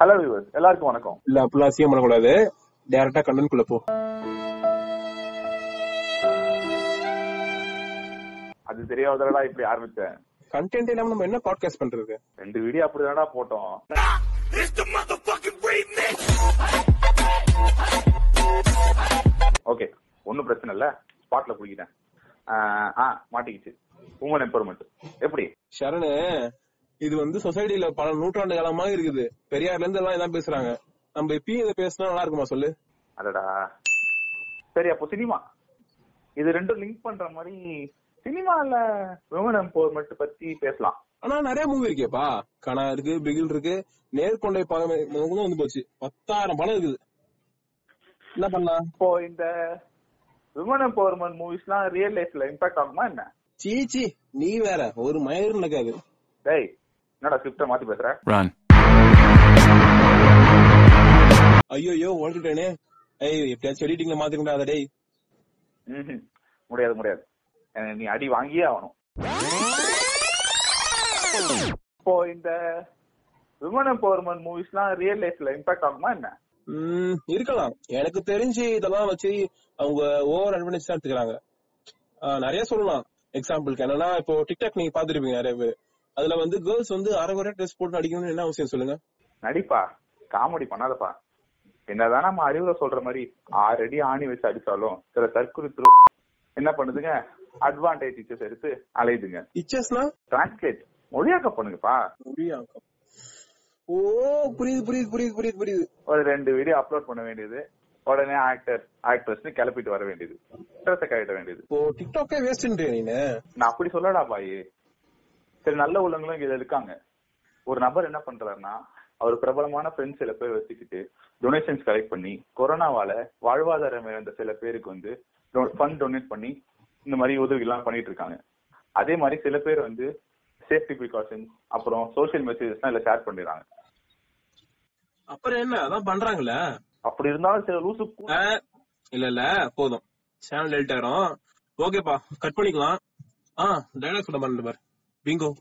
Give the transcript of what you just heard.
Hello viewers எல்லாருக்கும் வணக்கம். இல்ல அப்படிலாம் அசியம் பண்ணக்கூடாது. டேரக்டா கண்டென்ட் குள்ள போ. அது தெரியாதடா இப்படி ஆரம்பிச்சேன். கண்டென்ட் இல்லாம நம்ம என்ன பாட்காஸ்ட் பண்றது? ரெண்டு வீடியோ அப்படிதான்டா போட்டோம். ஓகே ஒன்னும் பிரச்சனை இல்ல. ஸ்பாட்ல குடிக்கிட்டேன் ஆ மாட்டிக்கிச்சு. உமன் எம்பவர்மெண்ட் எப்படி? சரணு இது வந்து சொசைட்டில பல நூற்றாண்டு காலமா இருக்குது. பெரியார்ல இருந்து எல்லாம் இதான் பேசுறாங்க. நம்ம இப்பயும் இதை பேசினா நல்லா இருக்குமா சொல்லு? அடடா. சரி அப்போ சினிமா. இது ரெண்டும் லிங்க் பண்ற மாதிரி சினிமால விமன் எம்பவர்மெண்ட் பத்தி பேசலாம். ஆனா நிறைய மூவி இருக்கேப்பா. கனா இருக்கு பிகில் இருக்கு. நேர்கொண்டை முதல்ல வந்து போச்சு. பத்தாயிரம் படம் இருக்குது. என்ன பண்ணலாம்? இப்போ இந்த விமன் எம்பவர்மெண்ட் மூவிஸ்லாம் ரியல் லைஃப்ல இம்பாக்ட் ஆகுமா என்ன? சீச்சி நீ வேற. ஒரு மயிரும் நடக்காது டேய் என்னடா ஸ்கிரிப்ட மாத்தி பேசுற? Run. ஐயோ ஓடிட்டேனே ஐய் எப்படியாச்சும் எடிட்டிங்ல மாத்திருந்தா அதை டேய். முடியாது முடியாது. எனக்கு நீ அடி வாங்கியே ஆகணும். இப்போ இந்த விமன் எம்பவர்மெண்ட் மூவிஸ்லாம் ரியல் லைஃப்ல இம்பாக்ட் ஆகுமா என்ன? ம், இருக்கலாம். எனக்கு தெரிஞ்சு இதெல்லாம் வச்சு அவங்க ஓவர் அட்வான்டேஜ் எடுத்துக்கிறாங்க. நிறைய சொல்லலாம். எக்ஸாம்பிளுக்கு என்னன்னா இப்போ டிக்டாக் நீங்க பாத்துருப்பீங்க நிறைய பேர். அதுல வந்து கேர்ள்ஸ் வந்து அரைகுறை ட்ரெஸ் போட்டு அடிக்கணும்னு என்ன அவசியம் சொல்லுங்க? நடிப்பா. காமெடி பண்ணாதப்பா. என்னதான் நம்ம அறிவுரை சொல்ற மாதிரி ஆறு அடி ஆணி வச்சு அடிச்சாலும் சில தற்குறித்து என்ன பண்ணுதுங்க? அட்வான்டேஜ் டீச்சர்ஸ் எடுத்து அலையுதுங்க. இச்சஸ்னா டிரான்ஸ்லேட் மொழியாக்க பண்ணுங்கப்பா. முடியாக்கம் ஓ புரியுது புரியுது புரியுது புரியுது புரியுது. ஒரு ரெண்டு வீடியோ அப்லோட் பண்ண வேண்டியது. உடனே ஆக்டர் ஆக்ட்ரஸ் கிளப்பிட்டு வர வேண்டியது. கழிட்ட வேண்டியது. இப்போ டிக்டாக்கே வேஸ்ட்ன்றே நீனு? நான் அப்படி சொல்லடா பாய் சரி நல்ல உள்ளவங்களும் இங்க இருக்காங்க. ஒரு நபர் என்ன பண்றாருன்னா அவர் பிரபலமான ஃப்ரெண்ட்ஸ் சில பேர் வச்சுக்கிட்டு டொனேஷன்ஸ் கலெக்ட் பண்ணி கொரோனாவால வாழ்வாதாரம் இழந்த சில பேருக்கு வந்து ஃபண்ட் டொனேட் பண்ணி இந்த மாதிரி உதவி எல்லாம் பண்ணிட்டு இருக்காங்க. அதே மாதிரி சில பேர் வந்து சேஃப்டி ப்ரிகாஷன்ஸ் அப்புறம் சோஷியல் மெசேஜஸ் எல்லாம் ஷேர் பண்ணிடுறாங்க. அப்புறம் என்ன? அதான் பண்றாங்கல்ல அப்படி இருந்தாலும் சில லூசு இல்ல இல்ல போதும். சேனல் டெல்ட் ஆயிரும் ஓகேப்பா கட் பண்ணிக்கலாம். ஆ டைலாக் சொல்ல மாதிரி பாரு Bingo.